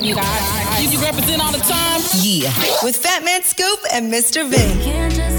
have you guys. You represent all the time? Yeah. With Fatman Scoop and Mr. Vin.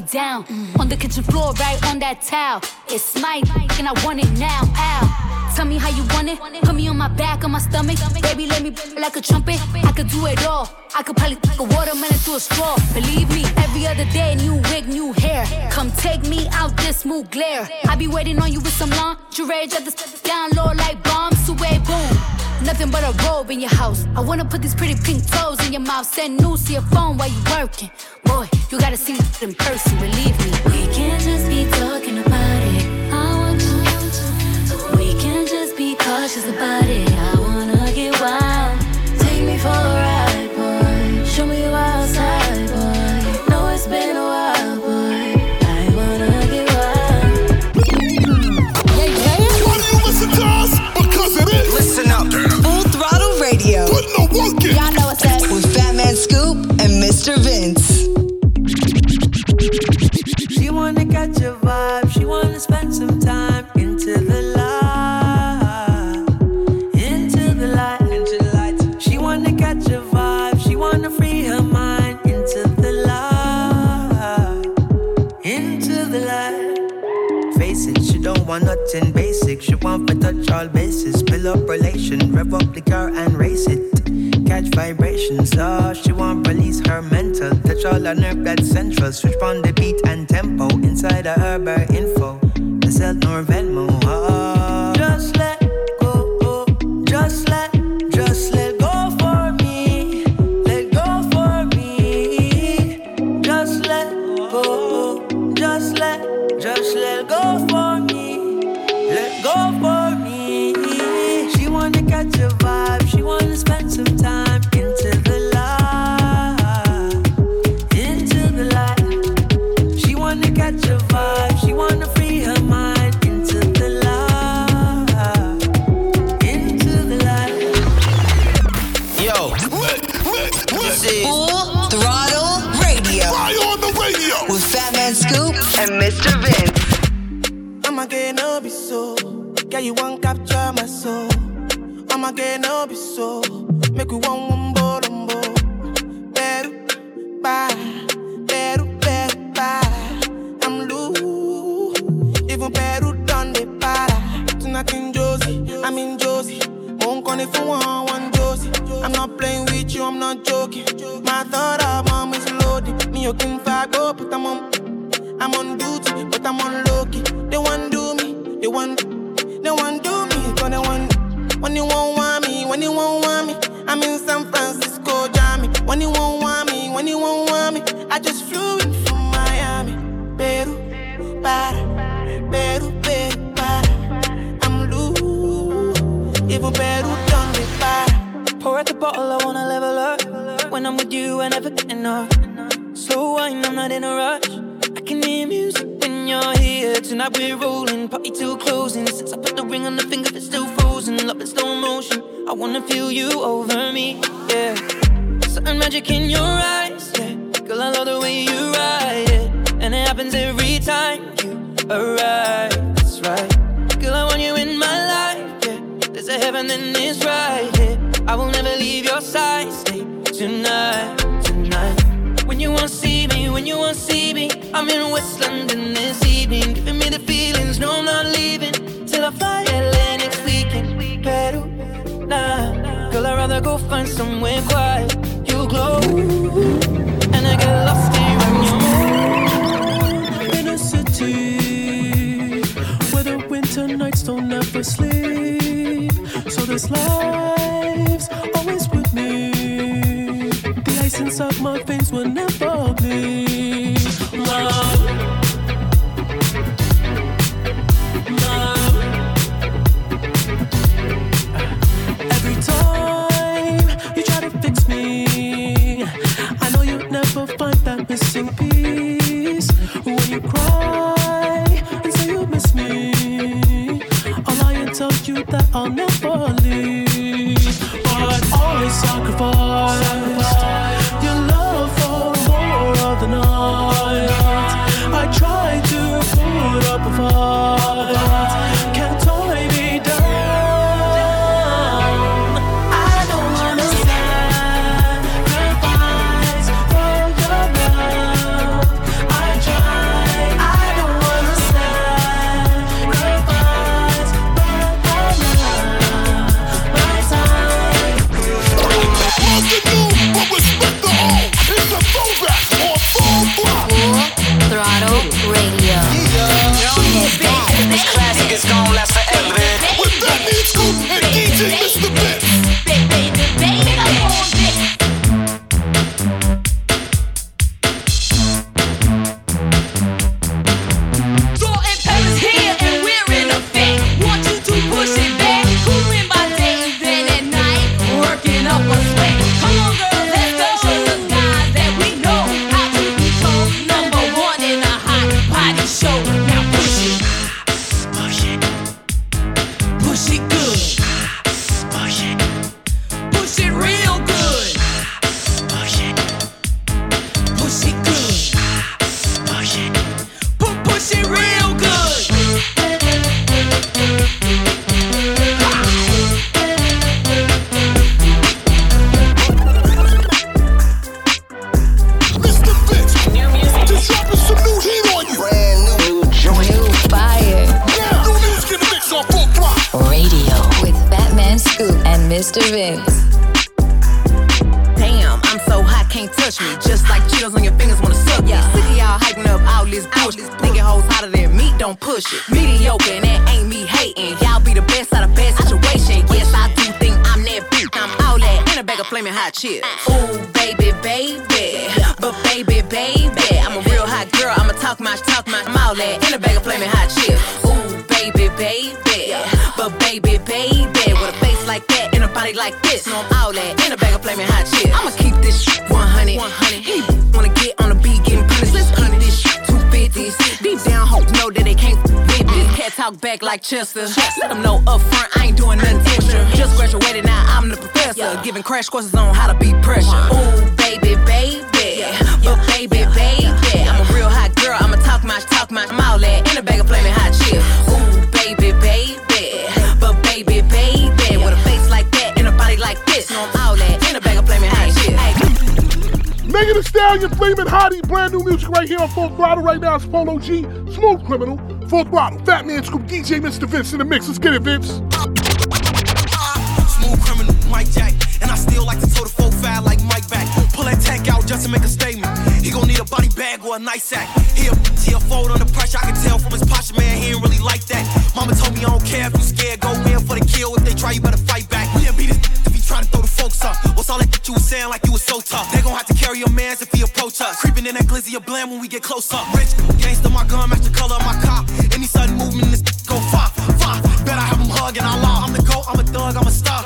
Down. On the kitchen floor, right on that towel. It's my and I want it now. Ow. Tell me how you want it. Put me on my back, on my stomach. Baby, let me like a trumpet. I could do it all. I could probably take a watermelon through a straw. Believe me, every other day, new wig, new hair. Come take me out this smooth glare. I be waiting on you with some lingerie. Just down low like bombs. To way boom. Nothing but a robe in your house. I wanna put these pretty pink toes in your mouth. Send news to your phone while you working. Boy, you gotta see it in person, believe me. We can't just be talking about it. I want you. We can't just be cautious about it. I wanna get wild. Take me for a ride, Mr. Vince. She wanna catch a vibe, she wanna spend some time into the light, into the light, into the light. She wanna catch a vibe, she wanna free her mind into the light, into the light. Face it, she don't want nothing basic. She want to touch all bases, build up relation, rev up the car and race it. Vibrations, oh, she want release her mental, touch. All her nerve blood central, switch on the beat and tempo. Inside of her bare info. The nor Venmo, oh. Just let go, just let, Call if you want one Josie. I'm not playing with you, I'm not joking. My thought of mom is loaded. Me, you can fuck up, but I'm on. I'm on duty, but I'm on low key. They want do me, they want, they want do me, cause they want. When you won't want me, when you won't want me, I'm in San Francisco, Jammy. When you won't want me, when you won't want me, I just flew in from Miami. Peru, para, Peru, Peru, para. I'm loose, even Peru. Pour out the bottle, I wanna level up. When I'm with you, I never get enough. Slow wine, I'm not in a rush. I can hear music when you're here. Tonight we're rolling, party till closing. Since I put the ring on the finger, it's still frozen. Love in slow motion. I wanna feel you over me, yeah. Certain magic in your eyes, yeah. Girl, I love the way you ride it, and it happens every time you arrive. That's right, girl, I want you in my life, yeah. There's a heaven and it's right. I will never leave your side. Stay tonight, tonight. When you won't see me, when you won't see me, I'm in West London this evening, giving me the feelings. No, I'm not leaving till I fly LA next weekend. Peru, nah, girl, I'd rather go find somewhere quiet. You glow, and I get lost on your in a city where the winter nights don't ever sleep. So this life's Ice inside my face will never bleed. Love. Love. Every time you try to fix me, I know you'll never find that missing piece. When you cry and say you miss me, you that I'll never leave. But always sacrifice talk back Chester. Let them know up front, I ain't doing nothing extra. Just graduated, now I'm the professor. Giving crash courses on how to beat pressure. Ooh, baby, baby. But baby, baby. I'm a real hot girl, I'ma talk my talk my I'm all that in a bag of flaming hot chips. Ooh, baby, baby. But baby, baby. With a face like that and a body like this. No, I'm all that in a bag of flaming hot chips. Ay. Megan Thee Stallion, Flamin' Hottie, brand new music right here on Full Throttle. Right now it's Polo G, Smooth Criminal, Full Throttle, Fatman Scoop, DJ Mr. Vince in the mix. Let's get it, Vince. Smooth criminal, Mike Jack. And I still like to toe the full file like Mike back. Pull that tank out just to make a statement. He gon' need a body bag or a nice sack. He'll, he'll fold under pressure. I can tell from his posture, man, he ain't really like that. Mama told me I don't care if you scared. Go in for the kill. If they try, you better fight back. We'll beat his if he try to throw the folks up. What's all that shit you was saying like you was so tough? They gon' have to carry your mans if he approach us. Creeping in that glizzy of blam when we get close up. Rich gangster, my gun match the color of my cop. Any sudden movement, this go far, far. Bet I have him hugging our law. I'm the goat, I'm a thug, I'm a star.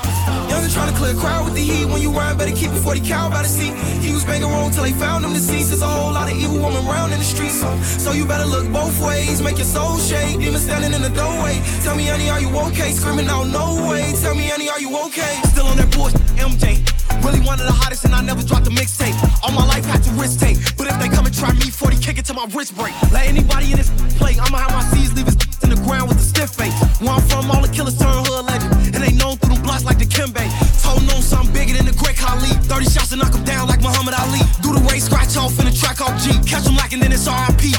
Youngin' trying to clear a crowd with the heat. When you rhyme, better keep it 40 cal by the seat. He was banging wrong till they found him deceased. There's a whole lot of evil woman around in the streets. So, so you better look both ways. Make your soul shake. Demon standing in the doorway. Tell me, honey, are you okay? Screaming out, no way. Tell me, honey, are you okay? Still on that bullshit, MJ. Really one of the hottest, and I never dropped a mixtape. All my life had to risk take. But if they come and try me, 40 kick it till my wrist break. Let anybody in this play, I'ma have my C's leave his in the ground with a stiff face. Where I'm from, all the killers turn hood legend. And they known through them blocks like the Kimbe. Told known something bigger than the Great Khali. 30 shots to knock him down off in the track off G. Catch him lacking, then it's RIP.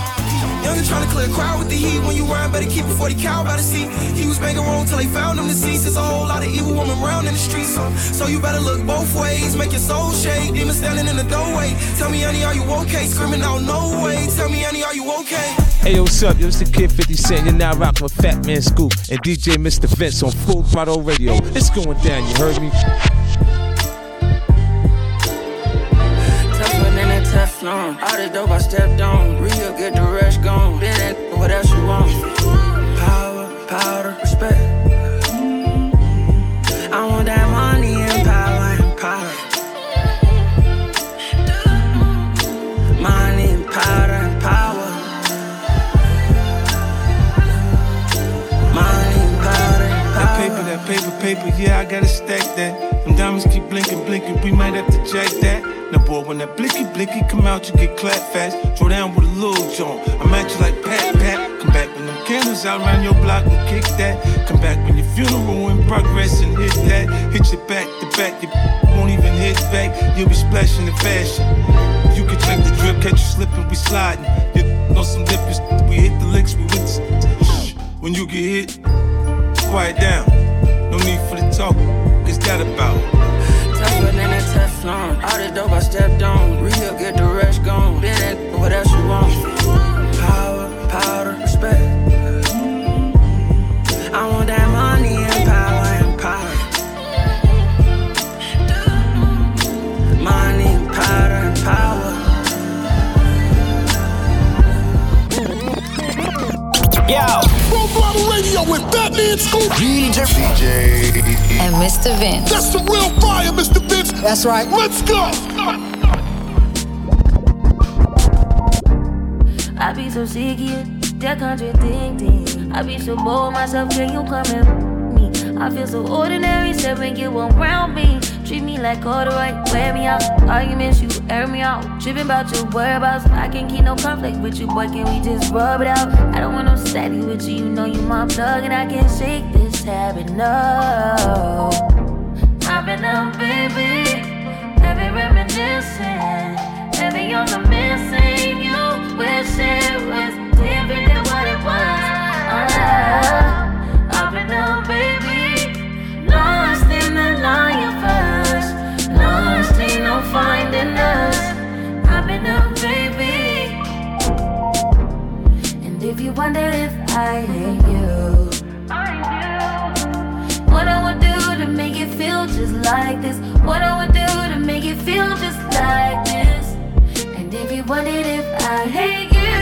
Trying to clear a crowd with the heat. When you rhyme, better keep it 40 cal by the seat. He was banging wrong till they found him deceased. There's a whole lot of evil woman around in the streets. So, you better look both ways. Make your soul shake. Demon standing in the doorway. Tell me, honey, are you okay? Screaming out, no way. Tell me, honey, are you okay? Hey, what's up? Yo, it's the Kid 50 Cent. You're now rocking with Fatman Scoop and DJ Mr. Vince on Full Throttle Radio. It's going down, you heard me? That Teflon. All the dope I stepped on. Real get the rest gone. Then that what else you want? Power, powder, respect. I want that money and power and power. Money and powder and power. Money and powder and power. That paper but yeah, I gotta stack that. Diamonds keep blinking, blinking, we might have to jack that. Now, boy, when that blicky blicky come out, you get clapped fast. Throw down with a little joint. I'm at you like pat pat. Come back when them candles out around your block and kick that. Come back when your funeral in progress and hit that. Hit your back to back, you won't even hit back. You'll be splashing in fashion. You can check the drip, catch you slipping, we sliding. You know some difference, we hit the licks, we with. When you get hit, quiet down. No need for the talk, it's that about. Tougher than that Teflon. All the dope I stepped on. Real, get the That's right. Let's go. I be so sick of that contradicting. I be so bold myself, can you come and me? I feel so ordinary, seven get one round me. Treat me like all the right, wear me out. Arguments, you air me out. Tripping about your whereabouts. I can't keep no conflict with you, boy. Can we just rub it out? I don't want no steady with you. You know you my plug, and I can't shake this habit. No. I've been up, baby. Wonder if you I hate you, what I would do to make it feel just like this. What I would do to make it feel just like this. And if you wondered if I hate you,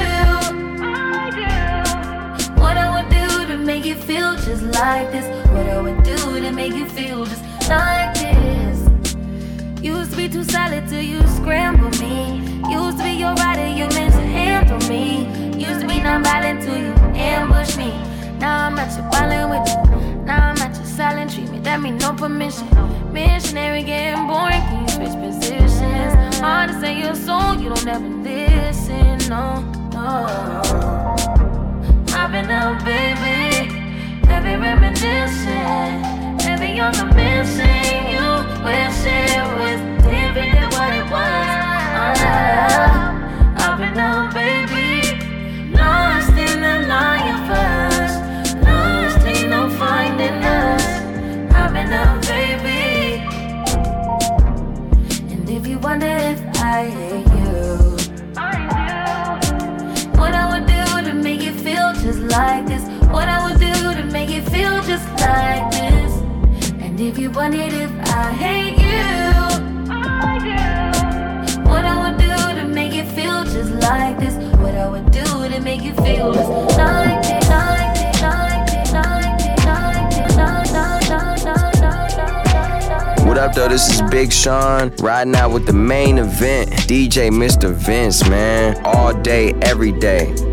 I do. what I would do to make it feel just like this. What I would do to make it feel just like this. Used to be too solid till you scramble me. Used to be your rider, you meant to handle me. Used to be non-violent till you ambush me. Now I'm at your ballin' with you. Now I'm at your silent treatment. That mean no permission. Missionary getting boring, can you switch? Hard to say your soul, you don't ever listen. No, no. I've been out, baby. Heavy reminiscing. Heavy on the missing. You wish it was different than what it was. Ah, I've been out, baby. Lost in the lion first. Lost in no finding us. I've been out, wonder if I hate you, what I would do to make it feel just like this. What I would do to make it feel just like this. And if you wondered if I hate you, what I would do to make it feel just like this. What I would do to make it feel just like this. What up, though? This is Big Sean riding out with the main event. DJ Mr. Vince, man. All day, every day.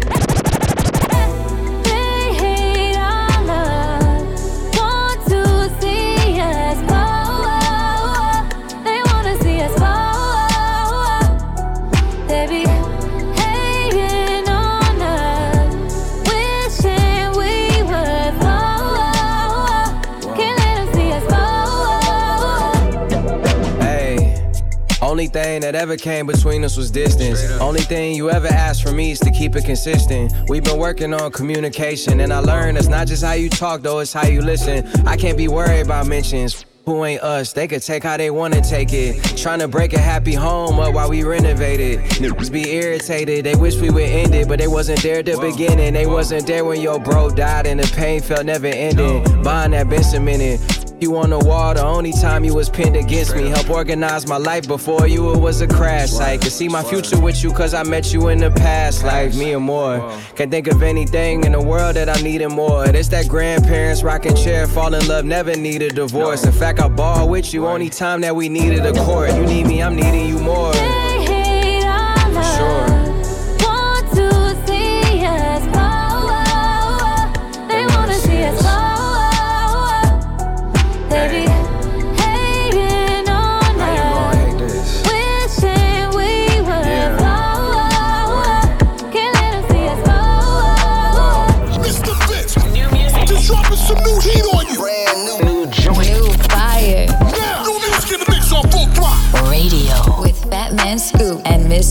Thing that ever came between us was distance. Only thing you ever asked from me is to keep it consistent. We've been working on communication, and I learned it's not just how you talk, though, it's how you listen. I can't be worried about mentions. Who ain't us? They could take how they wanna take it. Trying to break a happy home up while we renovate it. Niggas be irritated, they wish we would end it, but they wasn't there at the beginning. They wasn't there when your bro died and the pain felt never ending. Buying that been cemented. You on the wall, the only time you was pinned against me. Help organize my life before you, it was a crash site. Could see my future with you, cause I met you in the past life, me and more. Can't think of anything in the world that I needed more. It's that grandparents rocking chair, fall in love, never need a divorce. In fact, I ball with you, only time that we needed a court. You need me, I'm needing you more.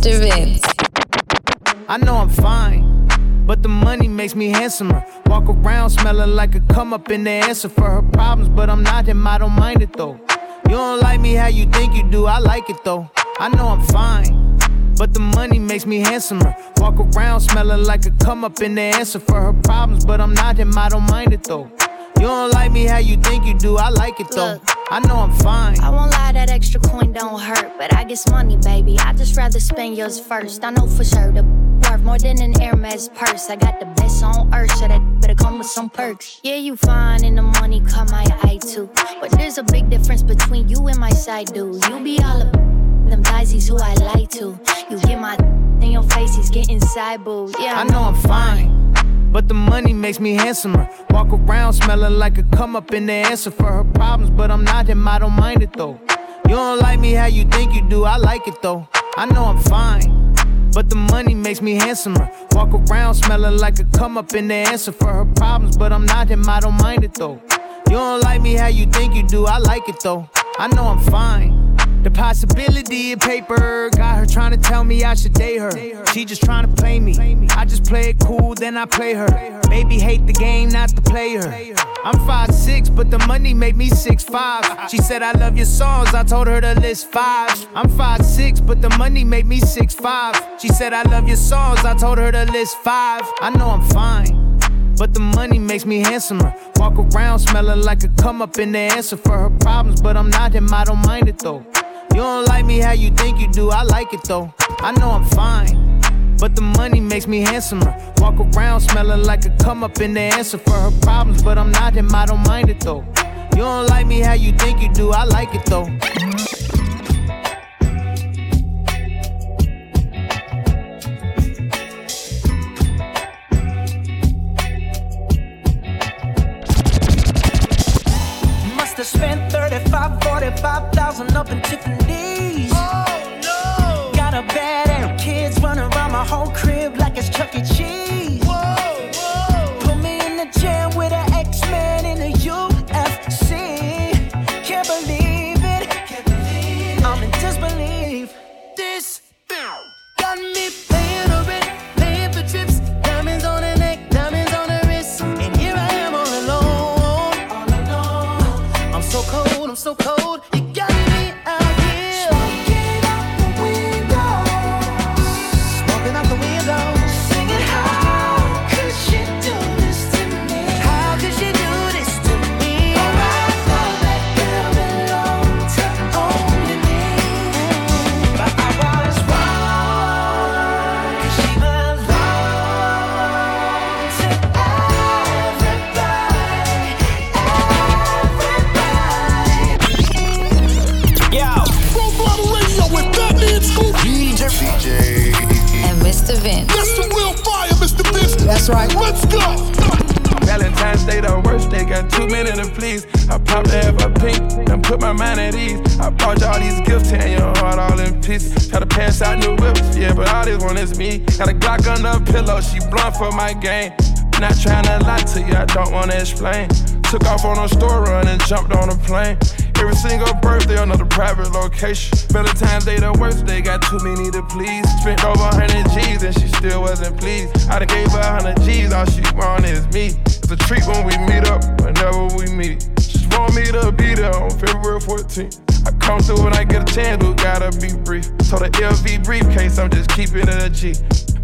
Mr. Vince. I know I'm fine, but the money makes me handsomer. Walk around smelling like a come up in the answer for her problems, but I'm not him, I don't mind it though. You don't like me how you think you do, I like it though. I know I'm fine, but the money makes me handsomer. Walk around smelling like a come up in the answer for her problems, but I'm not him, I don't mind it though. You don't like me how you think you do, I like it though. I know I'm fine. I won't lie, that extra coin don't hurt, but I guess money, baby. I just rather spend yours first. I know for sure the worth more than an Hermes purse. I got the best on earth, so that better come with some perks. Yeah, you fine, and the money come my eye too. But there's a big difference between you and my side dude. You be all up them thighsies who I like to. You get my in your face, he's getting side booed. Yeah, I know I'm fine. But the money makes me handsomer. Walk around smelling like a come up in the answer for her problems, but I'm not him, I don't mind it though. You don't like me how you think you do, I like it though. I know I'm fine. But the money makes me handsomer. Walk around smelling like a come up in the answer for her problems, but I'm not him, I don't mind it though. You don't like me how you think you do, I like it though. I know I'm fine. The possibility of paper got her trying to tell me I should date her. She just trying to play me. I just play it cool, then I play her. Baby hate the game, not the player. I'm five six, but the money made me six five. She said I love your songs, I told her to list five. I'm five six, but the money made me six five. She said I love your songs, I told her to list five. I know I'm fine. But the money makes me handsomer. Walk around smelling like a come up in the answer for her problems, but I'm not him, I don't mind it though. You don't like me how you think you do, I like it though. I know I'm fine. But the money makes me handsomer. Walk around smelling like a come up in the answer for her problems, but I'm not him, I don't mind it though. You don't like me how you think you do, I like it though. Must have spent 35, 45,000 up in Tiffany's. Running around one is me. Got a Glock under a pillow, she blunt for my game. Not trying to lie to you, I don't wanna explain. Took off on a store run and jumped on a plane. Every single birthday, another private location. Valentine's Day, the worst day, got too many to please. Spent over 100 G's and she still wasn't pleased. I done gave her 100 G's, all she want is me. It's a treat when we meet up, whenever we meet. Just want me to be there on February 14th. Come through when I get a chance, but gotta be brief. So the LV briefcase, I'm just keeping it a G.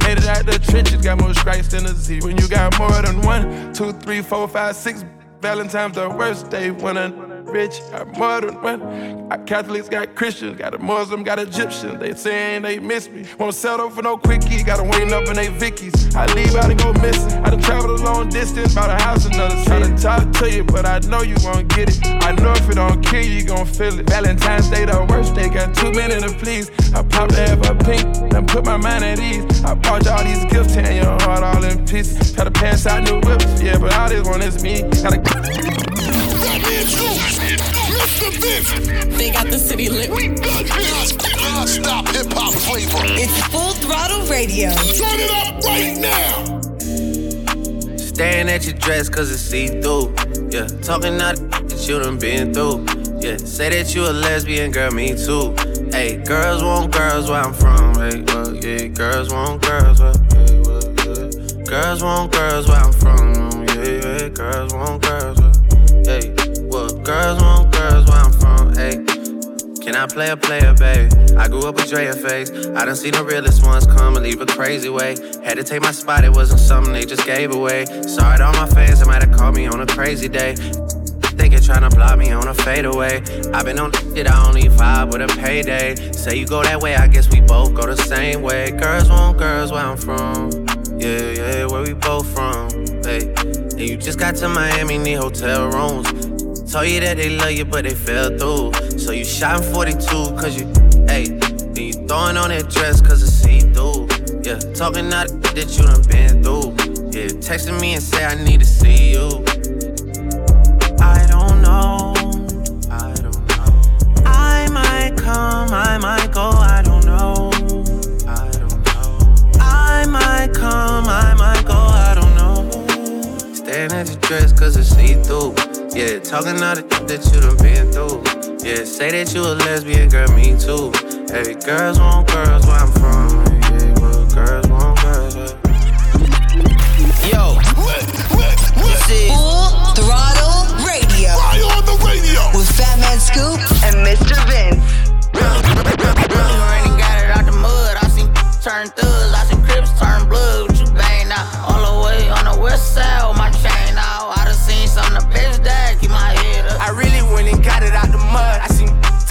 Made it out the trenches, got more stripes than a Z. When you got more than one, two, three, four, five, six. Valentine's the worst day when a rich got more than one. Got Catholics got Christians, got a Muslim, got Egyptians. They saying they miss me. Won't settle for no quickie, got 'em waiting up in they Vickies. I leave out and go missing. I done traveled a long distance, bought a house another city. Try to talk to you, but I know you won't get it. I know if it don't kill you, you gon' feel it. Valentine's Day the worst day, got too many to please. I popped have a pink, then put my mind at ease. I bought you all these gifts, tearing your heart all in pieces. Try to pass out new whips, yeah, but all this one is me. Gotta Fatman Scoop. Mr. Vince. They got the city lit. We got non-stop hip hop flavor. It's full throttle radio. Turn it up right now. Staring at your dress cause it's see through. Yeah, talking out that you done been through. Yeah, say that you a lesbian, girl, me too. Hey, girls want girls where I'm from. Hey, well, yeah, girls want girls where, hey, well, yeah. girls want girls where I'm from. Yeah, yeah, girls want girls. where, hey. well, girls want girls where I'm from. Hey. Can I play a player, baby? I grew up with Drea face. I done seen the realest ones come and leave a crazy way. Had to take my spot, it wasn't something they just gave away. Sorry to all my fans that might have called me on a crazy day. Thinking tryna block me on a fadeaway. i been on shit, I only vibe with a payday. Say you go that way, I guess we both go the same way. Girls want girls where I'm from. Yeah, yeah, where we both from. Hey, and you just got to Miami, need hotel rooms. Told you that they love you, but they fell through. So you shot in 42, cause you, hey, then you throwing on that dress, cause it's see through. Yeah, talking out that you done been through. Yeah, texting me and say I need to see you. I don't know, I don't know. I might come, I might go, I don't know. I don't know. I might come, I might go, I don't know. Staring at your dress, cause it's see through. Yeah, talking all the that you done been through. Yeah, say that you a lesbian, girl, me too. Hey, girls want girls where I'm from. Yeah, well, girls want girls. Yo, this is Full Throttle Radio. Fire on the radio with Fatman Scoop and Mr. Vince. Really raining, got it out the mud. I seen turn thugs, I seen crips turn blood. What you bang now? All the way on the west side with my chain out. I done seen some of the best that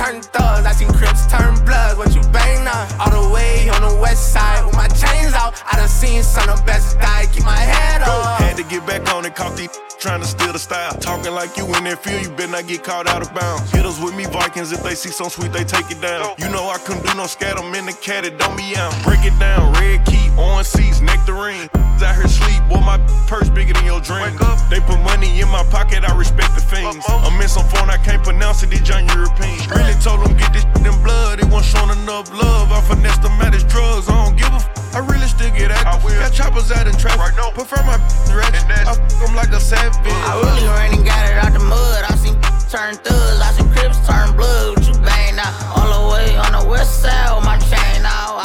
turn thugs, I seen crips turn blood. What you bang now? All the way on the west side with my chains out. I done seen some of best die. Keep my head up. Had to get back on it, caught these trying to steal the style. Talking like you in that field, you better not get caught out of bounds. Hit us with me, Vikings. If they see some sweet, they take it down. You know I couldn't do no scat, I'm in the cat, it don't be out. Break it down, red key, on seats, nectarine. Out here sleep, boy, my purse bigger than your dream. They put money in my pocket, I respect the fiends. Uh-huh. I'm in some phone, I can't pronounce it, these young European. Really told them get this in blood, they wasn't showing enough love. I finesse them at his drugs, I don't give a f- I really still get active. Got choppers out in traffic. Right now. Prefer my ratchet. I f- them like a savage. I really ran and got it out the mud. I seen turn thugs, I seen crips turn blood. You bang now? All the way on the west side with my chain out.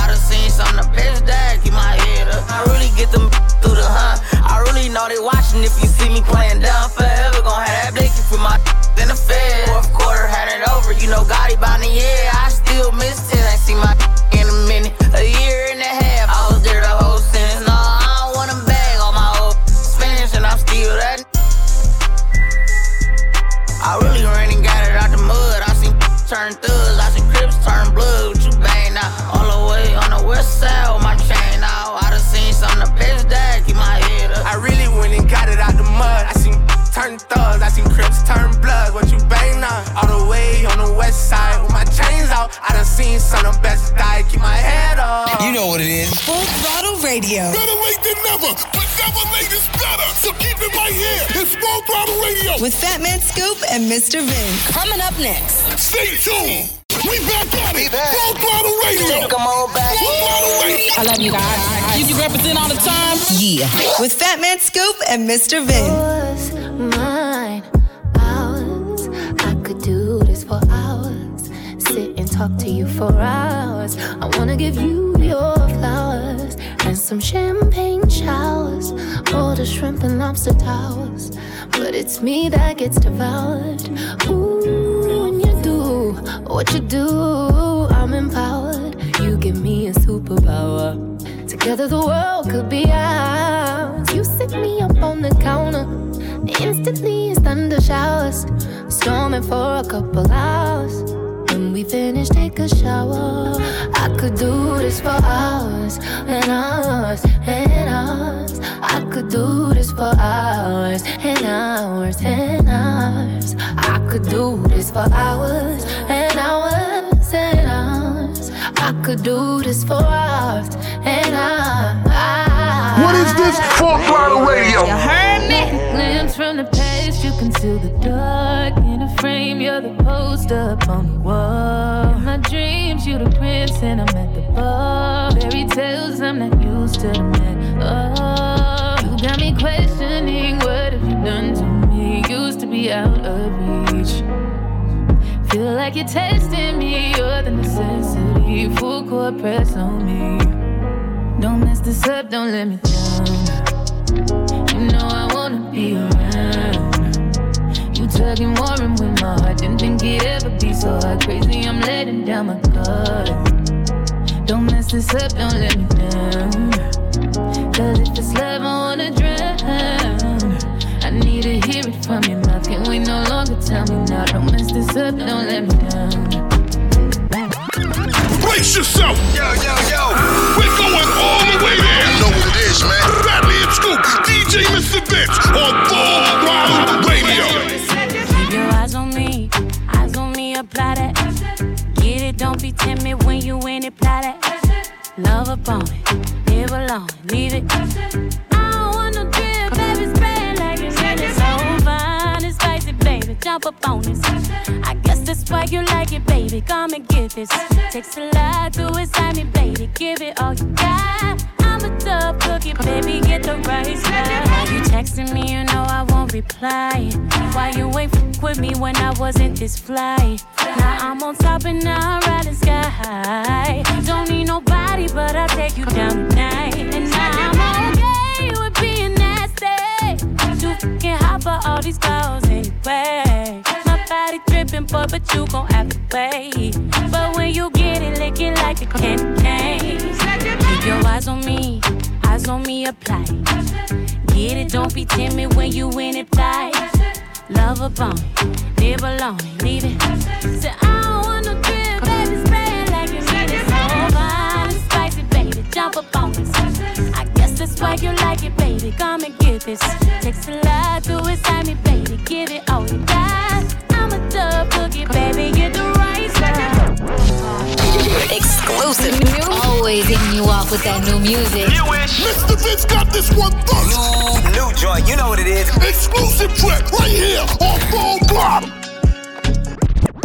And Mr. Vince. Coming up next. Stay tuned. We back at it. Full Throttle Radio. Come on back. Full Throttle Radio. I love you guys. You represent all the time? Yeah. With Fatman Scoop and Mr. Vince. mine, ours. I could do this for hours. Sit and talk to you for hours. I wanna give you your flowers and some champagne showers. All the shrimp and lobster towers. But it's me that gets devoured. Ooh, when you do what you do, I'm empowered. You give me a superpower. Together the world could be ours. You sit me up on the counter. Instantly it's thunder showers. Storming for a couple hours. When we finish, take a shower. I could do this for hours and hours and hours. I could do this for hours and hours and hours. I could do this for hours and hours and hours. I could do this for hours and hours. What is this? Full Throttle Radio. You heard me? Glance from the past, you conceal the dark. In a frame, you're the post up on the wall. In my dreams, you the prince, and I'm at the bar. Fairy tales, I'm not used to them at all. You got me questioning, what have you done to me? Used to be out of reach. Feel like you're testing me, you're the necessity. Full court press on me. Don't mess this up, don't let me down. You know I wanna be around fucking warring with my heart. Didn't think it'd ever be so hard. Crazy, I'm letting down my guard. Don't mess this up, don't let me down. Cause if it's love, I wanna drown. I need to hear it from your mouth. Can we no longer tell me now? Don't mess this up, don't let me down. Brace yourself! Yo, yo, yo! We're going all the way there! You know what it is, man. Love upon it, live alone, leave it. I don't want no drip, baby, spray it like it's in it. So fine and spicy, baby, jump up on this. I guess that's why you like it, baby. Come and get this. Takes a lot to excite me, baby. Give it all you got. I'm a tough cookie, baby. Get the right. Why you texting me? You know I reply. Why you ain't f- with me when I wasn't this fly? Now I'm on top and now I'm riding sky. high. Don't need nobody, but I'll take you down tonight. And now I'm okay with being nasty. Too fucking hot for all these girls anyway. Body dripping, boy, but you gon' have to wait. But when you get it, lick it like a candy cane. Keep your eyes on me, eyes on me, apply. Get it, don't be timid when you in it, fly. Love a bone, live alone, leave it. Say, I don't want no drip, baby, spray it like you need it. So fine and spicy, baby, jump up on this. I guess that's why you like it, baby. Come and get this. Takes a lot to excite me, baby. Give it all you got. Exclusive. Always hitting you off with that new music. Mr. Vince got this one first. New, new joint, you know what it is. Exclusive track right here on Full Throttle.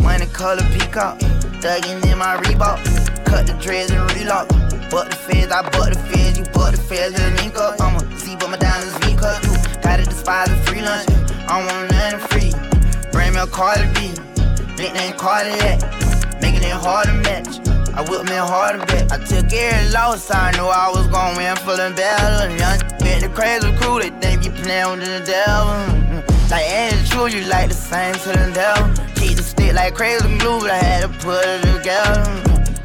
Money color peacock, thuggin' in my Reebok. Cut the dreads and relock. Butt the feds, I butt the feds, you butt the feds, let link up. I'ma see but my diamonds V cut. Gotta despise a free lunch. I don't want nothing free. Bring me a Cardi B, nickname Cardiac, making it hard to match. I whipped me hard to bet. I took every loss, I knew I was gon' win full and battle. Young been the crazy crew, they think you playin' with the devil. Like ain't it true, you like the same to the devil. Keep the stick like crazy glue, but I had to put it together.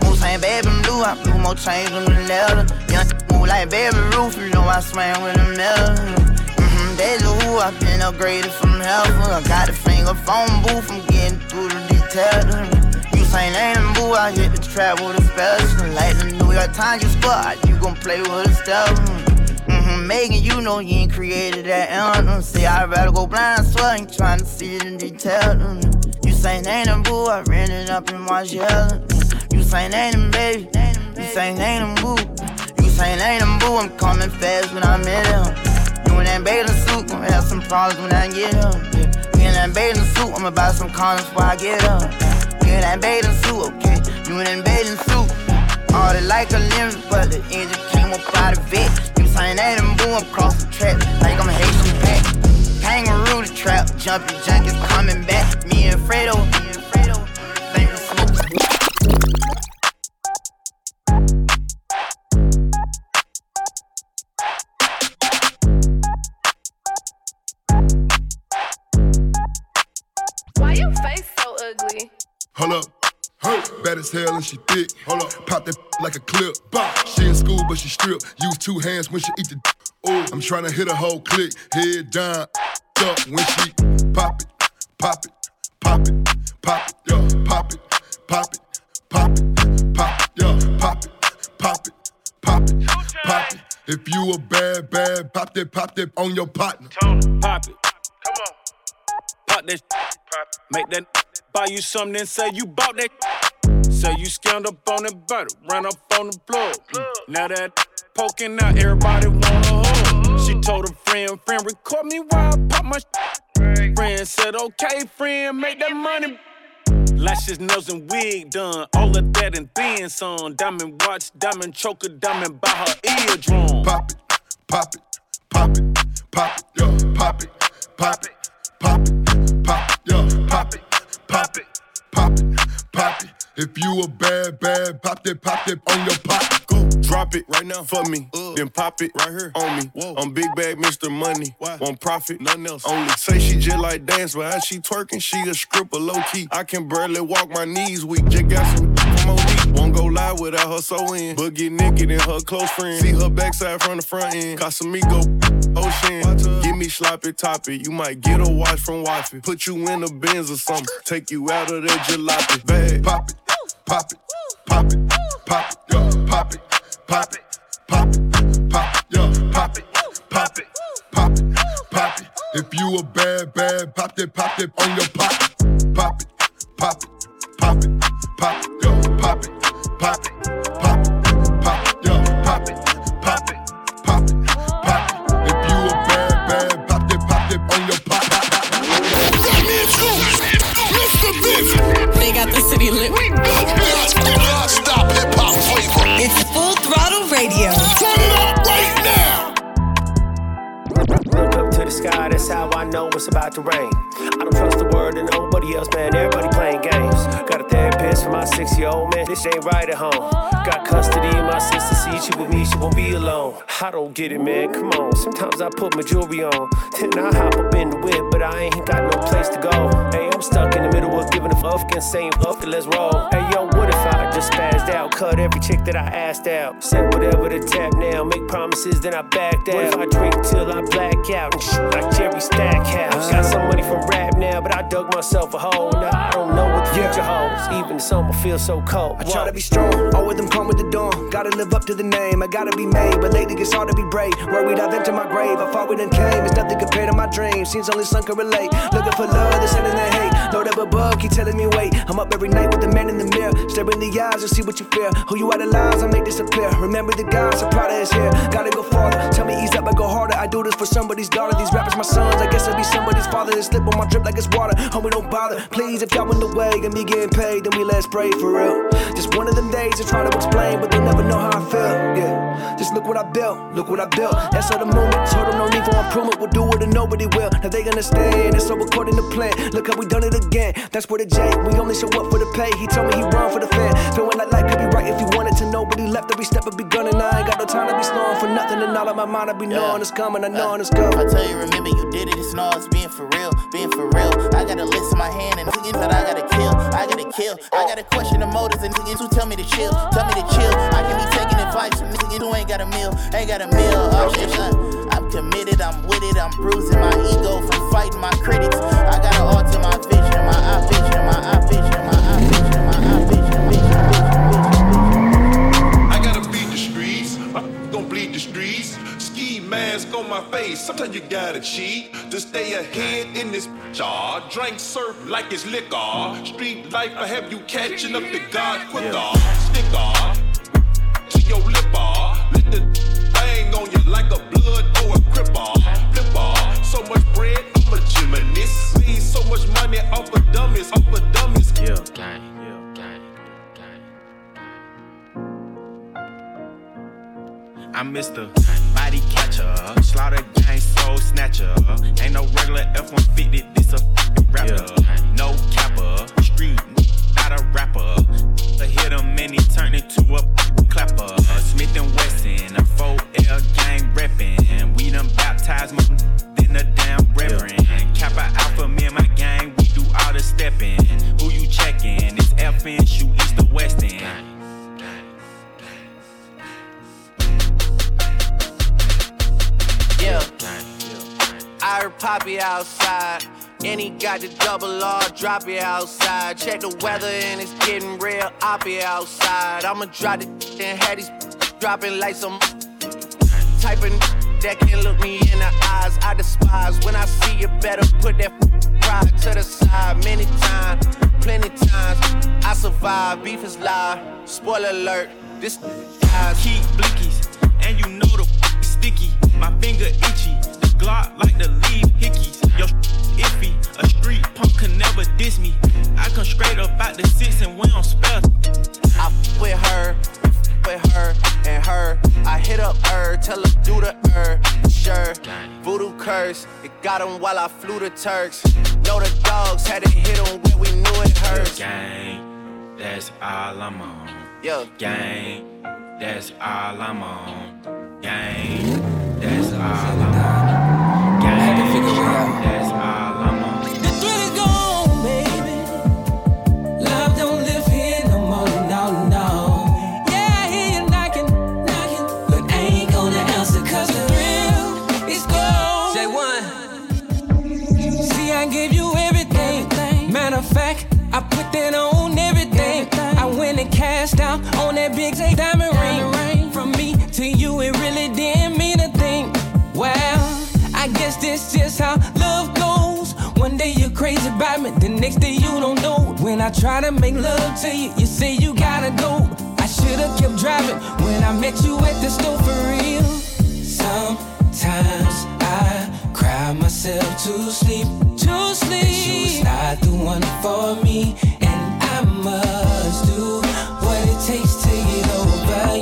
Move same baby blue, I blew more chains than the leather. Young move like baby roof, you know I swam with the metal. Mm-hmm, deja vu, I've been upgraded from hell. I got the finger phone booth, I'm getting through the details. Say name and boo, I hit the trap with a special. Like the New York Times, you spot, you gon' play with a step. Mm-hmm, Megan, you know you ain't created that anthem. See, I'd rather go blind, I ain't trying to see it in detail. You say name and boo, I ran it up in my shell. You say name and baby, you say name and boo. You say name and boo, I'm coming fast when I'm in him. You in that bathing suit, gonna have some problems when I get him. You in that bathing suit, I'ma buy some condoms before I get him. In that bathing suit, okay? You in that bathing suit. All the like a limb, but the engine came up out of it. You saying that and boom across the track, like I'm a Haitian back. Kangaroo the trap, jumping junkies coming back. Me and Fredo, Hold up. Bad as hell and she thick. Hold up. Pop that like a clip. Bah. She in school, but she strip. Use two hands when she eat the. Oh, I'm trying to hit a whole click. Head down, up when she pop it, pop it, pop it, pop it, yeah, pop it, pop it, pop it, pop it, yeah, pop it, pop it, pop it, pop it. If you a bad, bad, pop that, pop that on your partner. Pop it. Come on. Pop that. Make that buy you something and say you bought that. Say you scammed up on that butter, ran up on the. Mm. Now that poking out, everybody wanna hug. She told a friend, friend, record me while I pop my Friend said, okay, friend, make that money. Lashes, nails, and wig done. All of that and then some. Diamond watch, diamond choker, diamond by her eardrum. Pop it, pop it, pop it, pop it, pop it, pop it, pop it, pop pop it, pop it, pop it. If you a bad, bad, pop that, pop that on your pop. Go drop it right now for me, uh. then pop it right here on me. I'm big bag, Mr. Money. Won't profit, nothing else. Only say she just like dance, but how she twerking, she a stripper low key. I can barely walk my knees weak. Just got some from OD. Won't go live without her so in. But get naked and her close friend. See her backside from the front end. Casamigo, ocean. Give me sloppy toppy. You might get a watch from Waffy. Put you in a Benz or something. Take you out of that jalopy. Bag. Pop it, pop it, pop it, pop it, yo, pop it, pop it, pop it, pop it, yo, pop it, pop it, pop it, pop it. If you a bad, bad, pop that, pop that on your pop. Pop it, pop it, pop it, pop it, it, pop it, pop it, They got the city lit. Non-stop hip hop flavor. It's full throttle radio. Turn it up the sky, that's how I know it's about to rain. I don't trust the word of nobody else, man. Everybody playing games. Got a therapist for my six year old man. This ain't right at home. Got custody of my sister. See, she with me, she won't be alone. I don't get it, man. Come on. Sometimes I put my jewelry on. Then I hop up in the whip, but I ain't got no place to go. Hey, I'm stuck in the middle of giving a fuck and saying fuck it, let's roll. Hey, yo, what just spazzed out? Cut every chick that I asked out. Said whatever to tap now. Make promises, then I backed out. What if I drink till I black out and shit like Jerry Stackhouse? Got some money from rap now, but I dug myself a hole. Now I don't know what the future holds. Even the summer feels so cold. I try to be strong, always them calm with the dawn. Gotta live up to the name, I gotta be made. But lately it's hard to be brave. Worried I've entered my grave. I fought with and came, it's nothing compared to my dreams. Seems only some can relate. Looking for love, they're sending that hate. Lord up above, keep telling me wait. I'm up every night with the man in the mirror. Stare in the eyes and see what you fear. Who you idolize, I make disappear. Remember the guys, I'm proud of his hair. Gotta go farther. Tell me ease up, I go harder. I do this for somebody's daughter. These rappers, my sons. I guess I'll be somebody's father. They slip on my drip like it's water. Homie, don't bother. Please, if y'all in the way get me getting paid, then we let's pray for real. Just one of them days to try to explain, but they never know how I feel. Yeah. Just look what I built. Look what I built. That's all the moment. Told them no need for improvement. We'll do it and nobody will. Now they gonna stand. It's all according to plan. Look how we done it again. That's where the J. We only show up for the pay. He told me he run for the fan. Feeling like life could be right if you wanted to. Nobody left every step of be gunning. I ain't got no time to be slowing for nothing. And all of my mind, I be knowing it's coming. I know it's coming. I tell you, remember you did it. It's no, it's being for real, being for real. I got a list in my hand and that I gotta kill. I gotta kill. I gotta question the motives and niggas who tell me to chill, tell me to chill. I can be taking advice from niggas who ain't got a meal, ain't got a meal. Oh shit, son. I'm committed, I'm with it, I'm bruising my ego from fighting my critics. I gotta alter my vision, my eye vision, my eye vision, my eye vision, mask on my face. Sometimes you gotta cheat to stay ahead in this jar. Ah, Drink surf like it's liquor. Street life, I have you catching up to God quicker. Sticker to your lipper. Ah. Let the bang on you like a blood or a cripper. Flipper. Ah. So much bread, I'm a gymnast. Need so much money off of dummies, off of dummies. Yeah, gang. I'm Mr. Body Catcher, Slaughter Gang Soul Snatcher. Ain't no regular F-150, this a f***ing rapper. No capper, street, not a rapper. I hit him and he turned into a clapper. Smith and Wesson, a 4L gang reppin'. We done baptized my in the damn reverend. Kappa Alpha, me and my gang, we do all the steppin'. Who you checkin'? It's FN, shoot east or west I heard Poppy outside. And he got the double R, drop it outside. Check the weather and it's getting real I'll be outside. I'ma drop it and have these dropping like some type of that can look me in the eyes. I despise when I see you better put that pride to the side. Many times, plenty times, I survive. Beef is live. Spoiler alert, this guys. Keep blickies, and you know the sticky. My finger itchy, Glock like the leave hickeys. Yo, iffy, a street punk can never diss me. I come straight up out the six and we don't spell. I f- with her, f- with her and her. I hit up her, tell her do the her. Sure, voodoo curse, it got him while I flew the Turks. Know the dogs had to hit him when we knew it hurts. Gang, that's all I'm on. Yeah. Gang, That's all I'm on. Gang. That's all I'm on. Out on that big diamond ring. From me to you, it really didn't mean a thing. Well, I guess this just how love goes. One day you're crazy about me, the next day you don't know. When I try to make love to you, you say you gotta go. I should've kept driving when I met you at the store for real. Sometimes I cry myself to sleep, to sleep. You was not the one for me, and I must do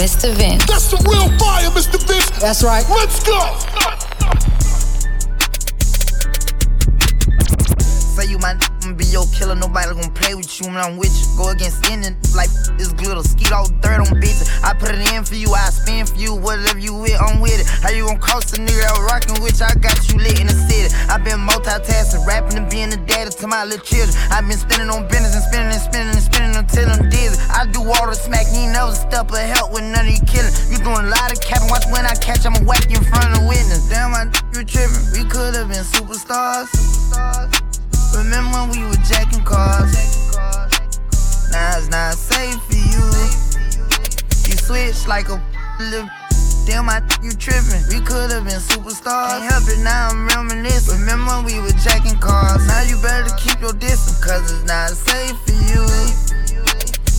DJ. And Mr. Vince. That's the real fire, Mr. Vince. That's right. Let's go. Say you my n- be your killer, nobody gonna play with you when I'm with you. Go against any like this glitter, skeet all dirt on bitches. I put it in for you, I spin for you, whatever you with, I'm with it. How you gonna cost a nigga out rockin' with you? I got you lit in the city. i been multitasking, rapping and being a daddy to my little children. I've been spinning on business and spinning and spinning and spinning until I'm dizzy. I do all the smack, you ain't never step or help with none of you killing. You doing a lot of capping, watch when I catch, I'ma whack you in front of the witness. Damn, I you tripping. We could've been superstars. Remember when we were jacking cars? Now it's not safe for you. You switch like a little. Damn, I think you tripping. We could've been superstars. Can't help it now, I'm reminiscing. Remember we were jacking cars? Now you better keep your distance, cause it's not safe for you.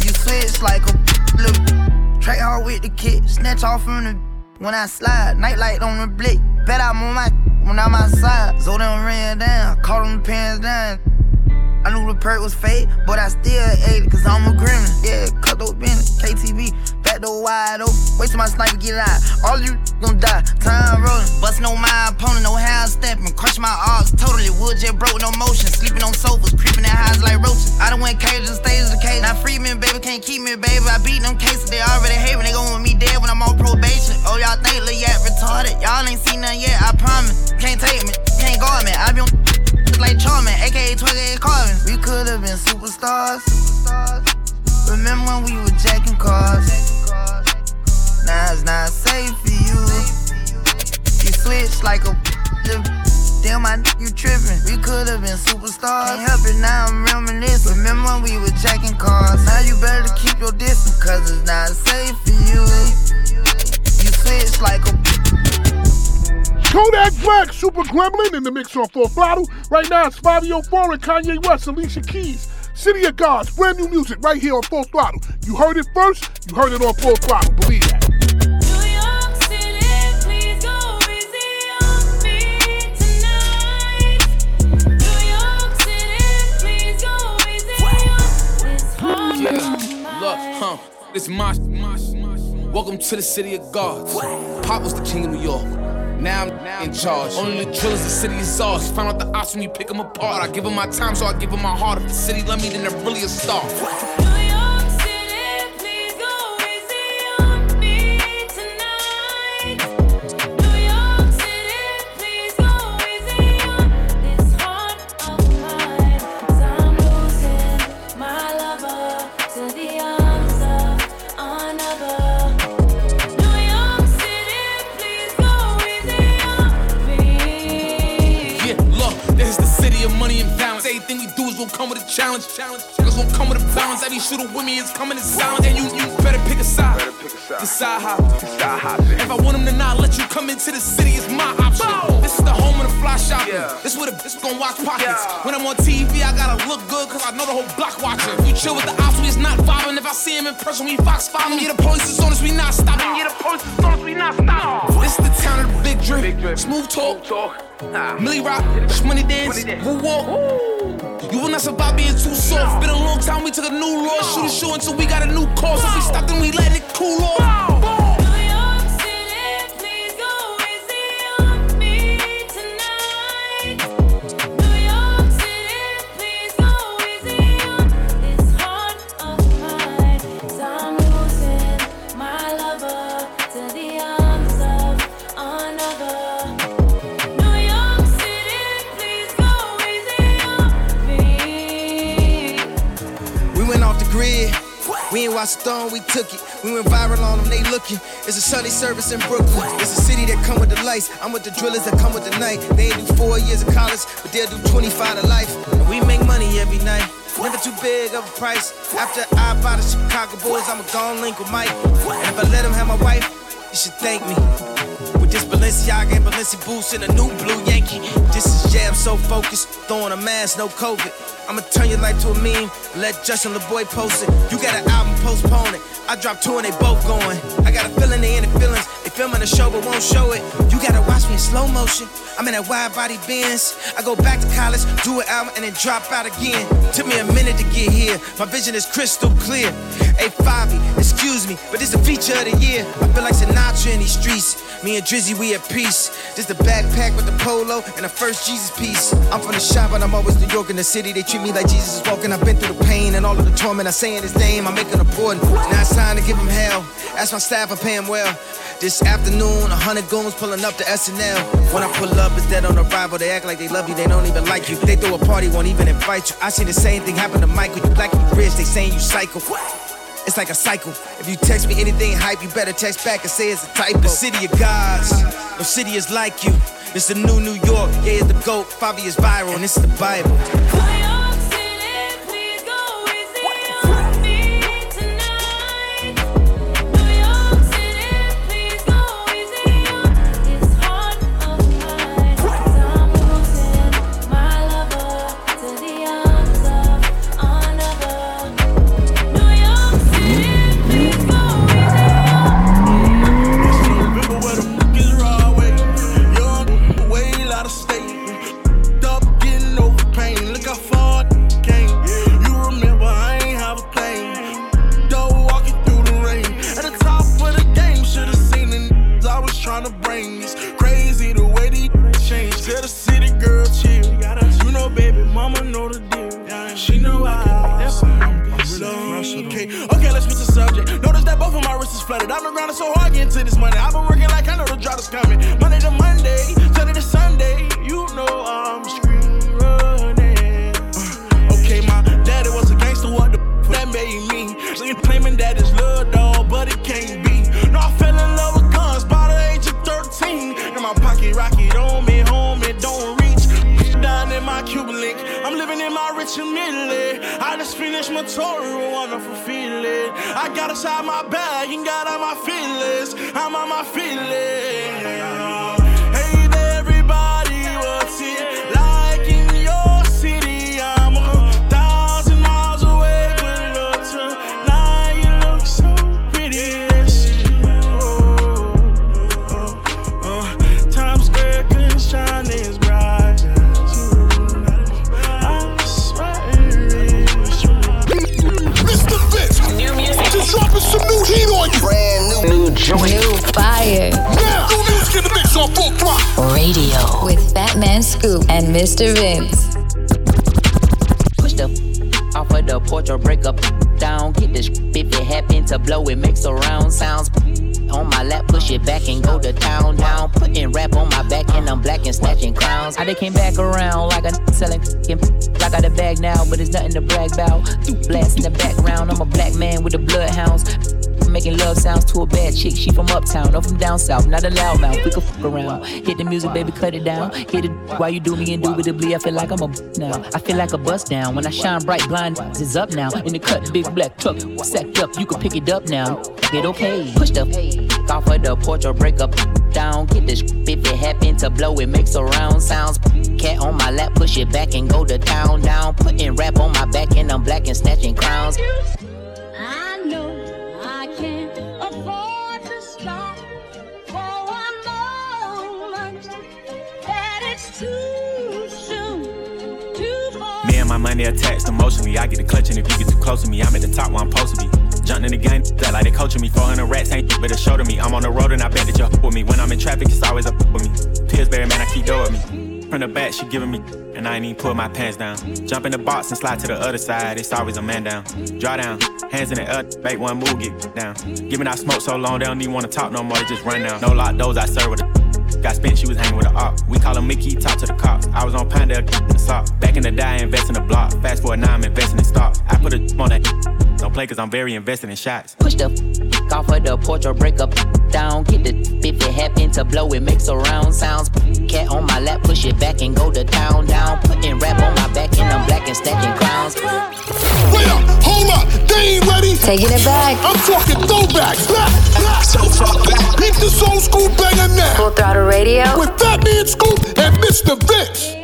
You switch like a little. Track hard with the kid, snatch off from the. When I slide, nightlight on the blick. Bet I'm on my when I'm outside. So them ran down, caught them pants down. I knew the perk was fake, but I still ate it, cause I'm a gremlin. Yeah, cut those business, KTV, back door wide open. Wait till my sniper get out. All you gon' die, time rolling. Bustin' on my opponent, no hand stepping. Crush my arms totally, wood jet broke, no motion. Sleeping on sofas, creeping in highs like roaches. I done went cages and stages of cage. Now free baby, can't keep me, baby. Gremlin in the mix on Full Throttle. Right now it's Fivio and Kanye West, Alicia Keys. City of Gods, brand new music right here on Full Throttle. You heard it first, you heard it on Full Throttle. Believe that. New York City, please go easy on me tonight. New York City, please go easy. Yeah, look, huh? This my, my, welcome to the city of gods. Pop was the king of New York. Now I'm in charge. Only the drillers, the city is ours. Found out the ops when we pick them apart. I give them my time, so I give them my heart. If the city love me, then they're really a star. Me is coming in silence. And you, you better pick a side. Decide how. If I want them to not let you come into the city, it's my option. This is the home of the fly shopping. This where the bitch gon' watch pockets. When I'm on TV, I gotta look good, cause I know the whole block watching. You chill with the ops, we is not vibing. If I see him impressed when we fox five. Yeah, the police is on us, we not stopping. Yeah, the police is on us, we not stopping. This is the town of the big drip. Smooth talk. Millie Rock, money dance, woo walk. You will not survive being too soft. Been a long time, we took a new law. Shoot a shoe until we got a new cause. If we stop, then we letting it cool off. We took it. We went viral on them, they looking. It's a Sunday service in Brooklyn. It's a city that come with the lights. I'm with the drillers that come with the night. They ain't do four years of college, but they'll do 25 to life. And we make money every night. Never too big of a price. After I buy the Chicago Bulls, I'ma go link with Mike. And if I let him have my wife, you should thank me. This Balenciaga and Balenci boots and a new blue Yankee. This is jam so focused, throwing a mask, no COVID. I'ma turn your life to a meme, let Justin Laboy post it. You got an album, postpone it. I dropped two and they both going. I got a feeling they in the feelings. They filming the show but won't show it. You gotta watch me in slow motion. I'm in that wide body Benz. I go back to college, do an album, and then drop out again. Took me a minute to get here. My vision is crystal clear. Hey, Fabi, excuse me, but this the feature of the year. I feel like Sinatra in these streets. Me and Drizzy, we at peace. Just a backpack with the polo and the first Jesus piece. I'm from the shop, but I'm always New York in the city. They treat me like Jesus is walking. I've been through the pain and all of the torment. I say in his name, I'm making a point. Now it's time to give him hell. Ask my staff, I pay him well. This afternoon, a hundred goons pulling up to SNL. When I pull up, it's dead on arrival. They act like they love you, they don't even like you. They throw a party, won't even invite you. I see the same thing happen to Michael. You black, you rich, they saying you psycho. It's like a cycle. If you text me anything hype, you better text back and say it's a typo. The city of gods, no city is like you. This the new New York, yeah, it's the GOAT. Fabi is viral, and is the Bible. Joint. New fire. Now, new music in the mix on full throttle. Radio with Fatman Scoop and Mr. Vince. Push the off of the porch or break up down. Get this if it happen to blow, it makes a round sounds. On my lap, push it back and go to town down. Putting rap on my back and I'm black and snatching crowns. I they came back around like a selling. I got a bag now, but it's nothing to brag about. Blast in the background, I'm a black man with the bloodhounds. Making love sounds to a bad chick. She from uptown or from down south, not a loudmouth. We can fuck around. Hit the music, baby, cut it down. Hit it while you do me indubitably. I feel like I'm a now. I feel like a bust down. When I shine bright, blind is up now. In the cut, big black truck, sacked up. You can pick it up now. Get okay. Push the off of the porch or break up down. Get this if it happen to blow, it makes a round sounds. Cat on my lap, push it back and go to town down. Putting rap on my back and I'm black and snatching crowns. My money attached emotionally. I get the clutching if you get too close to me. I'm at the top where I'm supposed to be. Jumping in the game, that like they coaching me. 400 rats ain't but a show to me. I'm on the road and I bet that you're with me. When I'm in traffic, it's always up with me. Pillsbury, man, I keep dough with me. From the back, she giving me, and I ain't even pull my pants down. Jump in the box and slide to the other side. It's always a man down. Draw down, hands in the air, make one move, get down. Giving out smoke so long, they don't even wanna talk no more. They just run down. No lock doors, I serve with a. Got spent, she was hanging with a op. We call him Mickey, talk to the cops. I was on Panda, in the sock. Back in the day, I invest in the block. Fast forward now, I'm investing in stocks. I put a on that. Don't play cause I'm very invested in shots. Push the f- off of the porch or break up down. Get the if it happen to blow, it makes a round sounds. Cat on my lap, push it back and go to town down. Putting rap on my back and I'm black and stacking crowns. Wait up, hold up, they ain't ready. Taking it back. I'm talking throwbacks. Back, back. So far back. Beat this old school banger now. Full throttle radio. With Fatman Scoop and Mr. Vince.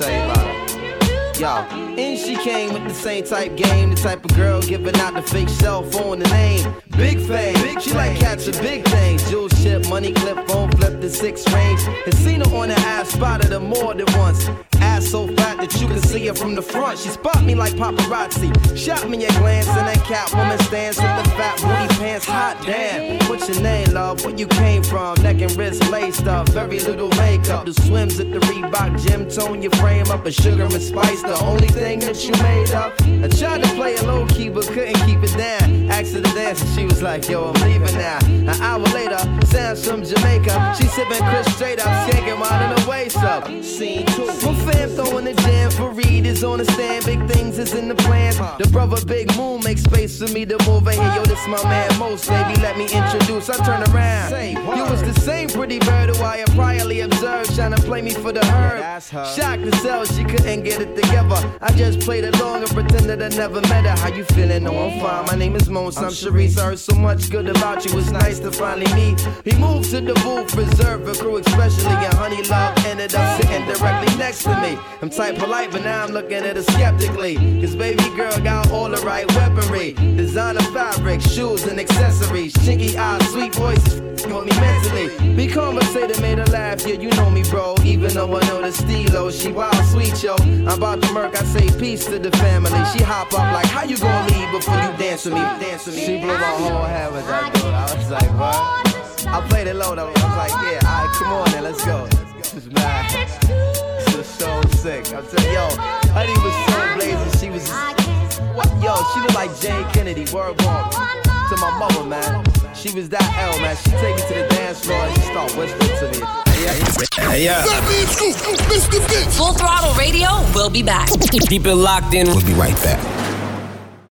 About her. Yo, and she came with the same type game, the type of girl giving out the fake cell phone, the name. Big fame, big she like cats with big things. Jewel ship, money clip, phone flip the six range. Had seen her on the ass, spotted her more than once. Ass so fat that you can see her from the front. She spot me like paparazzi. Shot me a glance, and that Catwoman stands with the fat booty pants. Hot damn. What's your name, love? Where you came from? Neck and wrist laced up, very little makeup. The swims at the Reebok gym tone your frame up. A sugar and spice, the only thing that you made up. I tried to play it low key, but couldn't keep it down. Asked her to dance, and she was like, Yo, I'm leaving now. An hour later, Sam's from Jamaica. She sipping Chris straight up, skanking while in the waist up. Scene two. My fam throwing the jam for Reed is on the stand. Big things is in the plans. The brother Big Moon makes space for me to move in here. Yo, this my man Mos, baby. Let me introduce. I turn around. You was the same pretty bird who I had priorly observed, trying to play me for the herb. Shocked to sell, she couldn't get it together. I just played along and pretended I never met her. How you feeling? No, I'm fine. My name is Mons. I'm Sharice. I heard so much good about you. It's nice to finally meet. He moved to the booth, reserved for crew, especially. And Honey Love ended up sitting directly next to me. I'm tight polite, but now I'm looking at her skeptically. Cause baby girl got all the right weaponry. Designer fabric, shoes and accessories. Chinky eyes, sweet voices, with me mentally. Be conversated, made her laugh. Yeah, you know me, bro. Even though I know the stilo, she wild sweet, yo. I'm about to murk, I say peace to the family. She hop up like, how you gonna leave before you dance with me? Dance with me. She blew my whole head with that dude. I was like, what? I played it low though. I was like, yeah, alright, come on then, let's go. This is mad. This is so sick. I'm telling yo, Honey was so blazing. She was, what? Yo, she looked like Jayne Kennedy. Word walk to my mother, man. She was that L, man. She take me to the dance floor and she start whispering to me. Yeah. Full throttle radio. We'll be back. Keep it locked in. We'll be right back.